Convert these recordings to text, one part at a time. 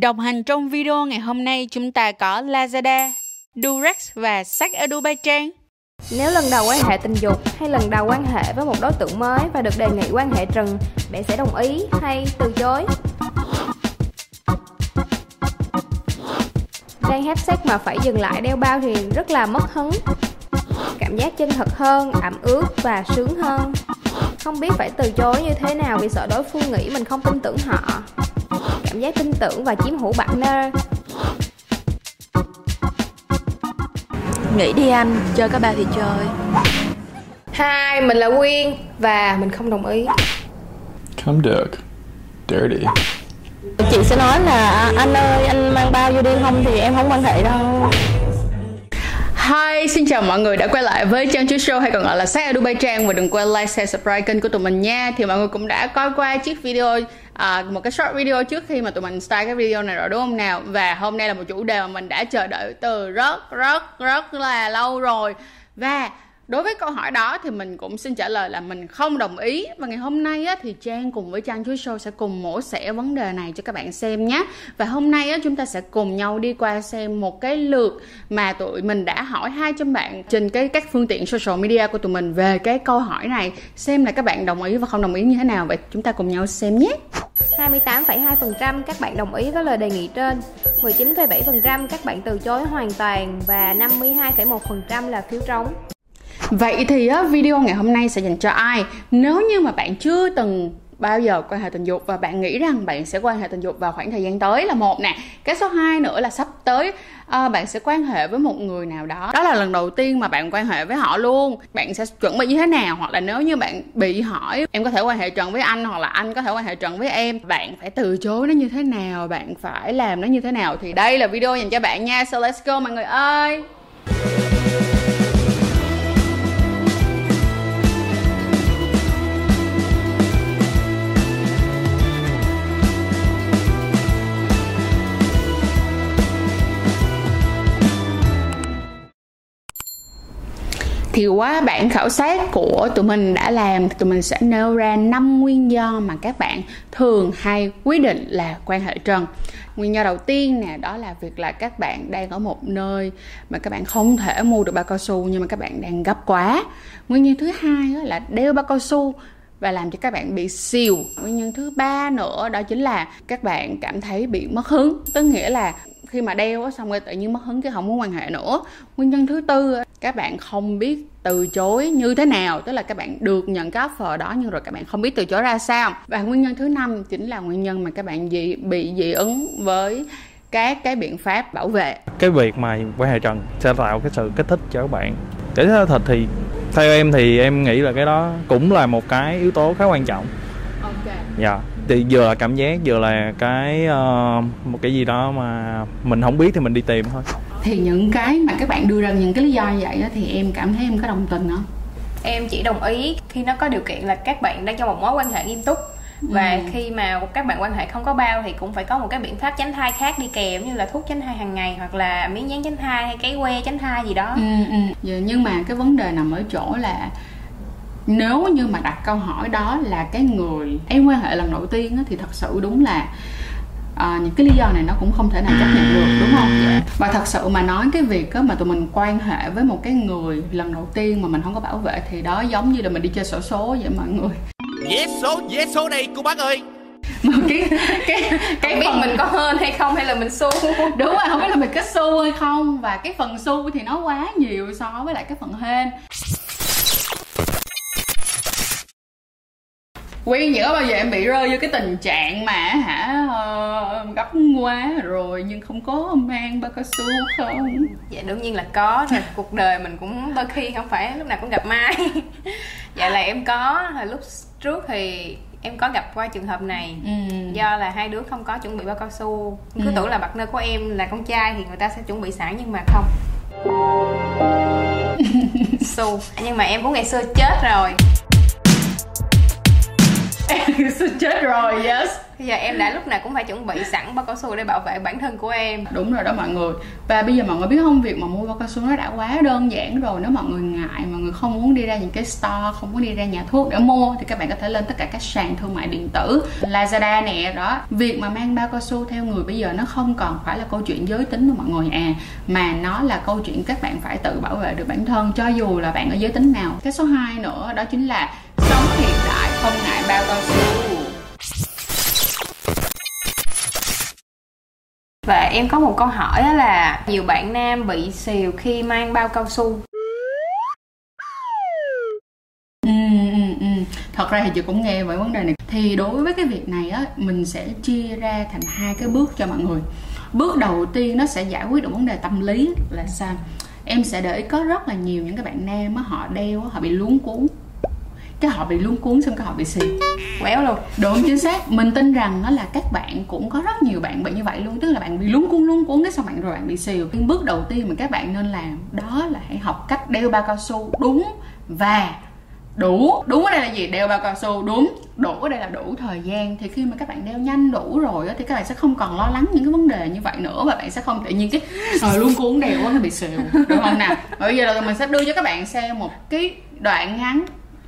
Đồng hành trong video ngày hôm nay chúng ta có Lazada, Durex và Sắc Adubaytran. Nếu lần đầu quan hệ tình dục hay lần đầu quan hệ với một đối tượng mới và được đề nghị quan hệ trần, bạn sẽ đồng ý hay từ chối? Đang hết sex mà phải dừng lại đeo bao thì rất là mất hứng. Cảm giác chân thật hơn, ẩm ướt và sướng hơn. Không biết phải từ chối như thế nào vì sợ đối phương nghĩ mình không tin tưởng họ. Cảm giác tin tưởng và chiếm hữu partner. Nghĩ đi anh, chơi có ba thì chơi Hai, mình là Quyên và mình không đồng ý. Come Dirk. Dirty. Chị sẽ nói là "À, anh ơi anh mang bao vô đi không thì em không quan hệ đâu Hi, xin chào mọi người đã quay lại với Trang Chú Show hay còn gọi là Sắc Dubai Trang và đừng quên like, share, subscribe kênh của tụi mình nha. Thì mọi người cũng đã coi qua chiếc video à, một cái short video trước khi mà tụi mình start cái video này rồi đúng không nào? Và hôm nay là một chủ đề mà mình đã chờ đợi từ rất rất rất là lâu rồi. Và Đối với câu hỏi đó thì mình cũng xin trả lời là mình không đồng ý. Và ngày hôm nay á, thì Trang cùng với Trang Chuối Show sẽ cùng mổ xẻ vấn đề này cho các bạn xem nhé. Và hôm nay á, chúng ta sẽ cùng nhau đi qua xem một cái lượt mà tụi mình đã hỏi 200 bạn trên cái các phương tiện social media của tụi mình về cái câu hỏi này. Xem là các bạn đồng ý và không đồng ý như thế nào. Vậy chúng ta cùng nhau xem nhé. 28,2% các bạn đồng ý với lời đề nghị trên, 19,7% các bạn từ chối hoàn toàn và 52,1% là phiếu trống. Vậy thì á, video ngày hôm nay sẽ dành cho ai? Nếu như mà bạn chưa từng bao giờ quan hệ tình dục và bạn nghĩ rằng bạn sẽ quan hệ tình dục vào khoảng thời gian tới là một nè. Cái số 2 nữa là sắp tới à, bạn sẽ quan hệ với một người nào đó. Đó là lần đầu tiên mà bạn quan hệ với họ luôn. Bạn sẽ chuẩn bị như thế nào? Hoặc là nếu như bạn bị hỏi em có thể quan hệ trần với anh? Hoặc là anh có thể quan hệ trần với em? Bạn phải từ chối nó như thế nào? Bạn phải làm nó như thế nào? Thì đây là video dành cho bạn nha. So let's go mọi người ơi! Thì quá bản khảo sát của tụi mình đã làm thì tụi mình sẽ nêu ra 5 nguyên do mà các bạn thường hay quyết định là quan hệ trần. Nguyên do đầu tiên nè, đó là việc là các bạn đang ở một nơi mà các bạn không thể mua được bao cao su nhưng mà các bạn đang gấp quá. Nguyên nhân thứ hai là đeo bao cao su và làm cho các bạn bị xìu. Nguyên nhân thứ ba nữa đó chính là các bạn cảm thấy bị mất hứng, tức nghĩa là khi mà đeo á xong rồi tự nhiên mất hứng cái không muốn quan hệ nữa. Nguyên nhân thứ tư các bạn không biết từ chối như thế nào tức là các bạn được nhận cái offer đó nhưng rồi các bạn không biết từ chối ra sao. Và nguyên nhân thứ năm chính là nguyên nhân mà các bạn dị bị dị ứng với các cái biện pháp bảo vệ. Cái việc mà quan hệ trần sẽ tạo cái sự kích thích cho các bạn. Để thịt thì theo em thì em nghĩ là cái đó cũng là một cái yếu tố khá quan trọng. Ok. Dạ thì vừa là cảm giác vừa là cái ờ, một cái gì đó mà mình không biết thì mình đi tìm thôi thì những cái mà các bạn đưa ra những cái lý do như vậy á, thì em cảm thấy em có đồng tình không Em chỉ đồng ý khi nó có điều kiện là các bạn đang trong một mối quan hệ nghiêm túc và Ừ. khi mà các bạn quan hệ không có bao thì cũng phải có một cái biện pháp tránh thai khác đi kèm như là thuốc tránh thai hàng ngày hoặc là miếng dán tránh thai hay cái que tránh thai gì đó ừ, ừ. Dạ, nhưng mà cái vấn đề nằm ở chỗ là nếu như mà đặt câu hỏi đó là cái người em quan hệ lần đầu tiên á, thì thật sự đúng là à, những cái lý do này nó cũng không thể nào chấp nhận được đúng không? Và thật sự mà nói cái việc á, mà tụi mình quan hệ với một cái người lần đầu tiên mà mình không có bảo vệ thì đó giống như là mình đi chơi sổ số vậy mọi người. Vé số vé số đây cô bác ơi. Mà cái cái cái không biết phần mình có hên hay không hay là mình xu đúng rồi không biết là mình có xu hay không. Và cái phần xu thì nó quá nhiều so với lại cái phần hên Quyên những có bao giờ em bị rơi vô cái tình trạng mà hả ờ, gấp quá rồi nhưng không có mang bao cao su không? dạ đương nhiên là có rồi. Cuộc đời mình cũng đôi khi không phải lúc nào cũng gặp may dạ là em có hồi lúc trước thì em có gặp qua trường hợp này. Ừ. do là hai đứa không có chuẩn bị bao cao su. Cứ Ừ. tưởng là partner của em là con trai thì người ta sẽ chuẩn bị sẵn nhưng mà không. Su nhưng mà em cũng ngày xưa chết rồi Em chết rồi, yes. Bây giờ em đã lúc nào cũng phải chuẩn bị sẵn bao cao su để bảo vệ bản thân của em. Đúng rồi đó mọi người. Và bây giờ mọi người biết không việc mà mua bao cao su nó đã quá đơn giản rồi. Nếu mọi người ngại mọi người không muốn đi ra những cái store không muốn đi ra nhà thuốc để mua thì các bạn có thể lên tất cả các sàn thương mại điện tử Lazada nè đó. Việc mà mang bao cao su theo người bây giờ nó không còn phải là câu chuyện giới tính đâu mọi người à. Mà nó là câu chuyện các bạn phải tự bảo vệ được bản thân cho dù là bạn ở giới tính nào. Cái số 2 nữa đó chính là và em có một câu hỏi đó là nhiều bạn nam bị xìu khi mang bao cao su? Ừ, ừ, ừ. thật ra thì chị cũng nghe về vấn đề này. Thì đối với cái việc này á mình sẽ chia ra thành hai cái bước cho mọi người. Bước đầu tiên nó sẽ giải quyết được vấn đề tâm lý là sao? Em sẽ để ý có rất là nhiều những cái bạn nam á họ đeo họ bị luống cuốn cái họ bị luống cuốn xong cái họ bị xì. Quéo luôn. Đúng chính xác, mình tin rằng nó là các bạn cũng có rất nhiều bạn bị như vậy luôn, tức là bạn bị luống cuốn luống cuốn cái xong bạn rồi bạn bị xìu nhưng bước đầu tiên mà các bạn nên làm đó là hãy học cách đeo bao cao su đúng và đủ. Đúng ở đây là gì? Đeo bao cao su đúng, đủ ở đây là đủ thời gian. Thì khi mà các bạn đeo nhanh đủ rồi thì các bạn sẽ không còn lo lắng những cái vấn đề như vậy nữa và bạn sẽ không tự nhiên cái ờ, rồi luôn cuốn đeo quá nó bị xìu được không nào? Bây giờ là mình sẽ đưa cho các bạn xem một cái đoạn ngắn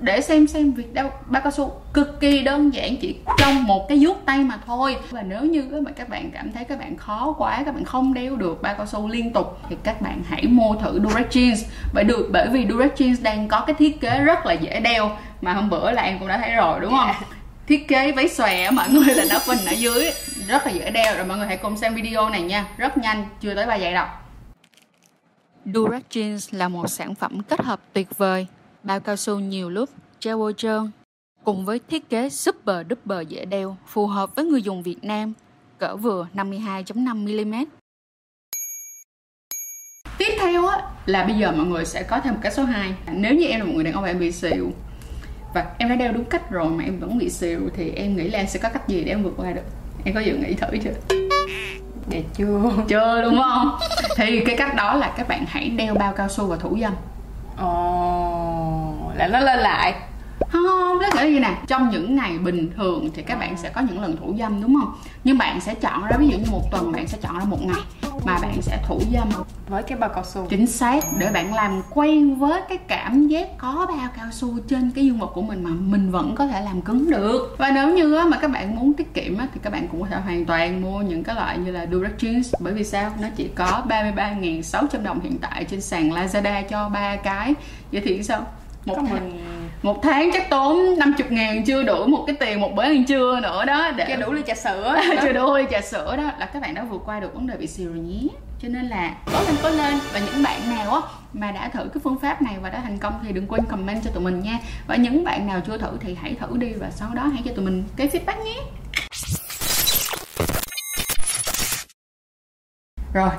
để xem xem việc đeo bao cao su. Cực kỳ đơn giản chỉ trong một cái vuốt tay mà thôi. Và nếu như mà các bạn cảm thấy các bạn khó quá các bạn không đeo được bao cao su liên tục thì các bạn hãy mua thử Durex Jeans. Bởi được bởi vì Durex Jeans đang có cái thiết kế rất là dễ đeo. Mà hôm bữa là em cũng đã thấy rồi đúng không? Thiết kế váy xòe mọi người là nó phình ở dưới rất là dễ đeo. Rồi mọi người hãy cùng xem video này nha. Rất nhanh chưa tới 3 giây đâu. Durex Jeans là một sản phẩm kết hợp tuyệt vời bao cao su nhiều lớp treo bôi trơn. Cùng với thiết kế super duper dễ đeo phù hợp với người dùng Việt Nam cỡ vừa 52.5mm Tiếp theo á là bây giờ mọi người sẽ có thêm một cái số 2 Nếu như em là một người đàn ông và em bị xìu Và em đã đeo đúng cách rồi mà em vẫn bị xìu Thì em nghĩ là em sẽ có cách gì để em vượt qua được? Em có dự nghĩ thử chưa? dạ chưa? Chưa đúng không? Thì cái cách đó là các bạn hãy đeo bao cao su và thủ dâm. Ồ là nó lên lại. Không tức là gì nè. Trong những ngày bình thường thì các bạn sẽ có những lần thủ dâm đúng không? Nhưng bạn sẽ chọn ra ví dụ như một tuần bạn sẽ chọn ra một ngày mà bạn sẽ thủ dâm. Với cái bao cao su. Chính xác để bạn làm quen với cái cảm giác có bao cao su trên cái dương vật của mình mà mình vẫn có thể làm cứng được. Và nếu như mà các bạn muốn tiết kiệm thì các bạn cũng có thể hoàn toàn mua những cái loại như là Durex Jeans. Bởi vì sao? Nó chỉ có 33.600 đồng hiện tại trên sàn Lazada cho ba cái. Vậy thì sao một tháng, mình một tháng chắc tốn 50 ngàn chưa đủ một cái tiền một bữa ăn trưa nữa đó để chưa đủ ly trà sữa. Chưa đủ ly trà sữa đó. Là các bạn đã vượt qua được vấn đề bị xìu rồi nhé. Cho nên là cố lên cố lên. Và những bạn nào á mà đã thử cái phương pháp này và đã thành công thì đừng quên comment cho tụi mình nha. Và những bạn nào chưa thử thì hãy thử đi và sau đó hãy cho tụi mình cái feedback nhé. Rồi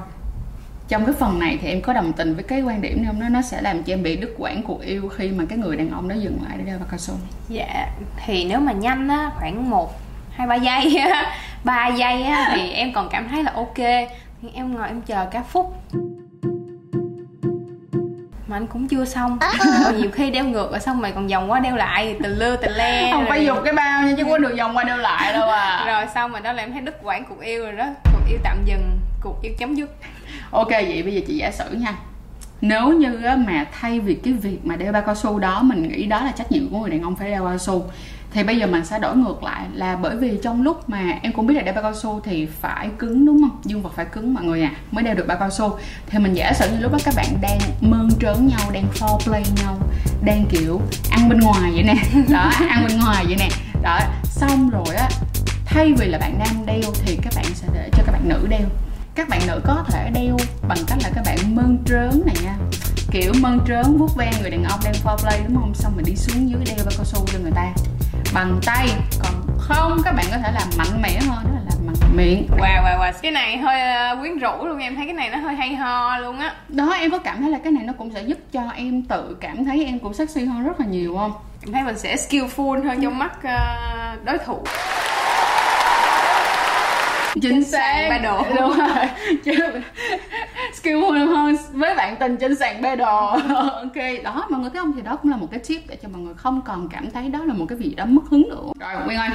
trong cái phần này thì em có đồng tình với cái quan điểm này không? Nó nó sẽ làm cho em bị đứt quãng cuộc yêu khi mà cái người đàn ông đó dừng lại để đeo bao cao su dạ thì nếu mà nhanh á khoảng một hai ba giây á ba giây á thì em còn cảm thấy là ok. Nhưng em ngồi em chờ cả phút. Mà anh cũng chưa xong. Còn nhiều khi đeo ngược rồi xong rồi còn vòng qua đeo lại từ lưa từ le không rồi- phải dục cái bao nha chứ có được vòng qua đeo lại đâu à. Rồi xong rồi đó là em thấy đứt quãng cuộc yêu rồi đó. Cuộc yêu tạm dừng cuộc yêu chấm dứt ok, vậy bây giờ chị giả sử nha. Nếu như mà thay vì cái việc mà đeo bao cao su đó, mình nghĩ đó là trách nhiệm của người đàn ông phải đeo bao cao su, thì bây giờ mình sẽ đổi ngược lại là bởi vì trong lúc mà em cũng biết là đeo bao cao su thì phải cứng, đúng không? Dương vật phải cứng mọi người à mới đeo được bao cao su. Thì mình giả sử như lúc đó các bạn đang mơn trớn nhau, đang foreplay nhau, đang kiểu ăn bên ngoài vậy nè. Đó, ăn bên ngoài vậy nè. Đó, xong rồi á, thay vì là bạn nam đeo thì các bạn sẽ để cho các bạn nữ đeo các bạn nữ có thể đeo bằng cách là các bạn mơn trớn này nha. Kiểu mơn trớn vuốt ve người đàn ông đang foreplay đúng không? Xong mình đi xuống dưới đeo bao cao su cho người ta. Bằng tay còn không các bạn có thể làm mạnh mẽ hơn đó là làm bằng miệng. Wow wow wow. Cái này hơi ờ, quyến rũ luôn em. Thấy cái này nó hơi hay ho luôn á. Đó em có cảm thấy là cái này nó cũng sẽ giúp cho em tự cảm thấy em cũng sexy hơn rất là nhiều không? Em thấy mình sẽ skillful hơn trong mắt ờ, đối thủ chính xác. ba đồ. đúng rồi. Chứ skill hơn hơn với bạn tình trên sàn bê đồ. Ok đó mọi người thấy không? Thì đó cũng là một cái tip để cho mọi người không còn cảm thấy đó là một cái gì đó mất hứng nữa. Rồi nguyên ơi.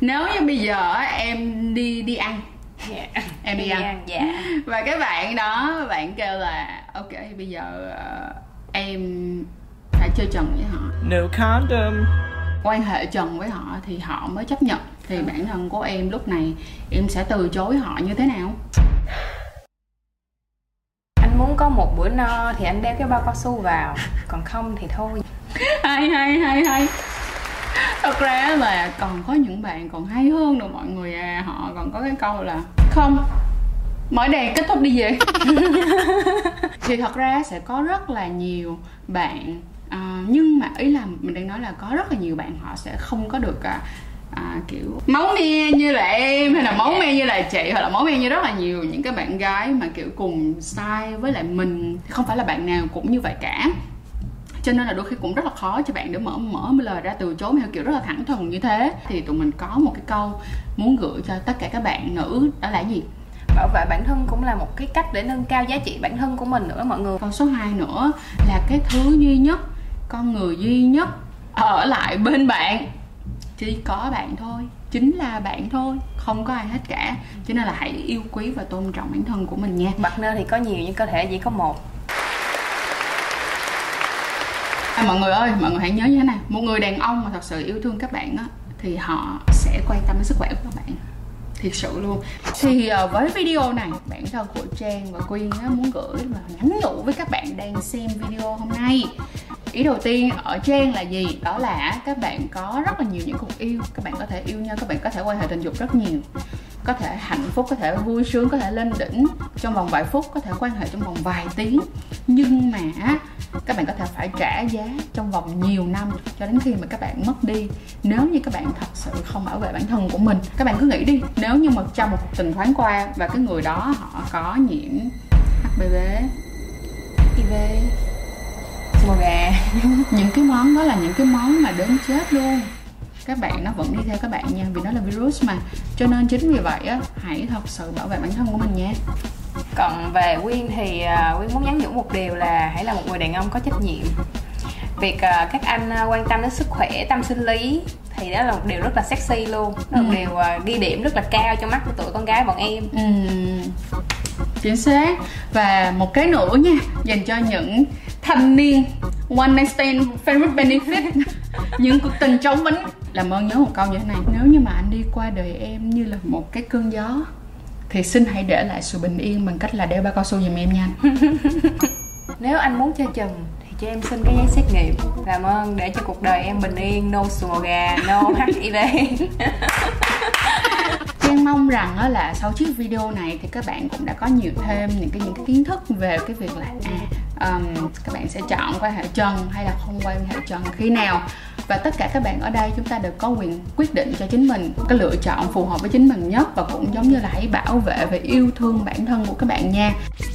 Nếu như bây giờ á, em đi đi ăn. Dạ. Em đi ăn. dạ. Và cái bạn đó bạn kêu là ok bây giờ ờ, em phải chơi trần với họ. No condom. quan hệ trần với họ thì họ mới chấp nhận thì bản thân của em lúc này em sẽ từ chối họ như thế nào? Anh muốn có một bữa no thì anh đeo cái bao cao su vào còn không thì thôi. Hay hay hay hay. Thật ra là còn có những bạn còn hay hơn nữa mọi người à họ còn có cái câu là không mở đèn kết thúc đi về. Thì thật ra sẽ có rất là nhiều bạn à, nhưng mà ý là mình đang nói là có rất là nhiều bạn họ sẽ không có được à, à, kiểu máu me như là em hay là máu me như là chị hoặc là máu me như rất là nhiều những cái bạn gái mà kiểu cùng style với lại mình. Không phải là bạn nào cũng như vậy cả. Cho nên là đôi khi cũng rất là khó cho bạn để mở mở lời ra từ chối theo kiểu rất là thẳng thừng như thế. Thì tụi mình có một cái câu muốn gửi cho tất cả các bạn nữ đó là gì? Bảo vệ bản thân cũng là một cái cách để nâng cao giá trị bản thân của mình nữa mọi người. Câu số 2 nữa là cái thứ duy nhất con người duy nhất ở lại bên bạn chỉ có bạn thôi chính là bạn thôi không có ai hết cả. Cho nên là hãy yêu quý và tôn trọng bản thân của mình nha. Partner thì có nhiều nhưng cơ thể chỉ có một. À, mọi người ơi, mọi người hãy nhớ như thế này. Một người đàn ông mà thật sự yêu thương các bạn á Thì họ sẽ quan tâm đến sức khỏe của các bạn. Thiệt sự luôn. Thì uh, với video này Bản thân của Trang và Quyên á, muốn gửi và nhắn nhủ với các bạn đang xem video hôm nay Ý đầu tiên ở Trang là gì? Đó là các bạn có rất là nhiều những cuộc yêu Các bạn có thể yêu nhau, các bạn có thể quan hệ tình dục rất nhiều có thể hạnh phúc, có thể vui sướng, có thể lên đỉnh trong vòng vài phút, có thể quan hệ trong vòng vài tiếng Nhưng mà các bạn có thể phải trả giá trong vòng nhiều năm cho đến khi mà các bạn mất đi nếu như các bạn thật sự không bảo vệ bản thân của mình các bạn cứ nghĩ đi nếu như mà trong một tình thoáng qua và cái người đó họ có nhiễm HPV HIV. Mồ gà. Những cái món đó là những cái món mà đến chết luôn. Các bạn nó vẫn đi theo các bạn nha vì nó là virus mà. Cho nên chính vì vậy á hãy thật sự bảo vệ bản thân của mình nha. Còn về Quyên thì à, Quyên muốn nhắn nhủ một điều là hãy là một người đàn ông có trách nhiệm. Việc à, các anh à, quan tâm đến sức khỏe, tâm sinh lý thì đó là một điều rất là sexy luôn. Đó là một Ừ. điều à, ghi điểm rất là cao trong mắt của tụi con gái bọn em. Ừm, chính xác. Và một cái nữa nha dành cho những thanh niên one night stand with benefit. Những cuộc tình trống vánh làm ơn nhớ một câu như thế này. Nếu như mà anh đi qua đời em như là một cái cơn gió thì xin hãy để lại sự bình yên bằng cách là đeo bao cao su giùm em nha. Nếu anh muốn chơi chừng thì cho em xin cái giấy xét nghiệm. Làm ơn để cho cuộc đời em bình yên, no sùa gà, no HIV Trang mong rằng là sau chiếc video này thì các bạn cũng đã có nhiều thêm những cái những cái kiến thức về cái việc là à um, các bạn sẽ chọn quan hệ trần hay là không quan hệ trần khi nào. Và tất cả các bạn ở đây chúng ta đều có quyền quyết định cho chính mình cái lựa chọn phù hợp với chính mình nhất và cũng giống như là hãy bảo vệ và yêu thương bản thân của các bạn nha.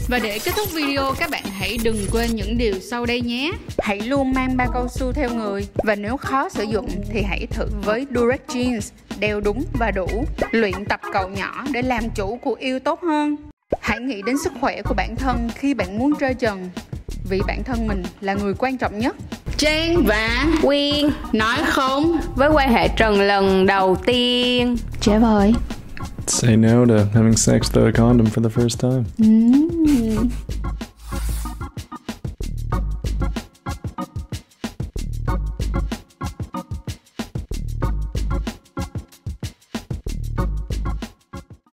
Và để kết thúc video các bạn hãy đừng quên những điều sau đây nhé. Hãy luôn mang bao cao su theo người. Và nếu khó sử dụng thì hãy thử với Durex Jeans. Đeo đúng và đủ. Luyện tập cậu nhỏ để làm chủ cuộc yêu tốt hơn. Hãy nghĩ đến sức khỏe của bản thân khi bạn muốn chơi trần vì bản thân mình là người quan trọng nhất Trang và Quyên nói không với quan hệ trần lần đầu tiên Trẻ vời Say no to having sex without a condom for the first time. Mm.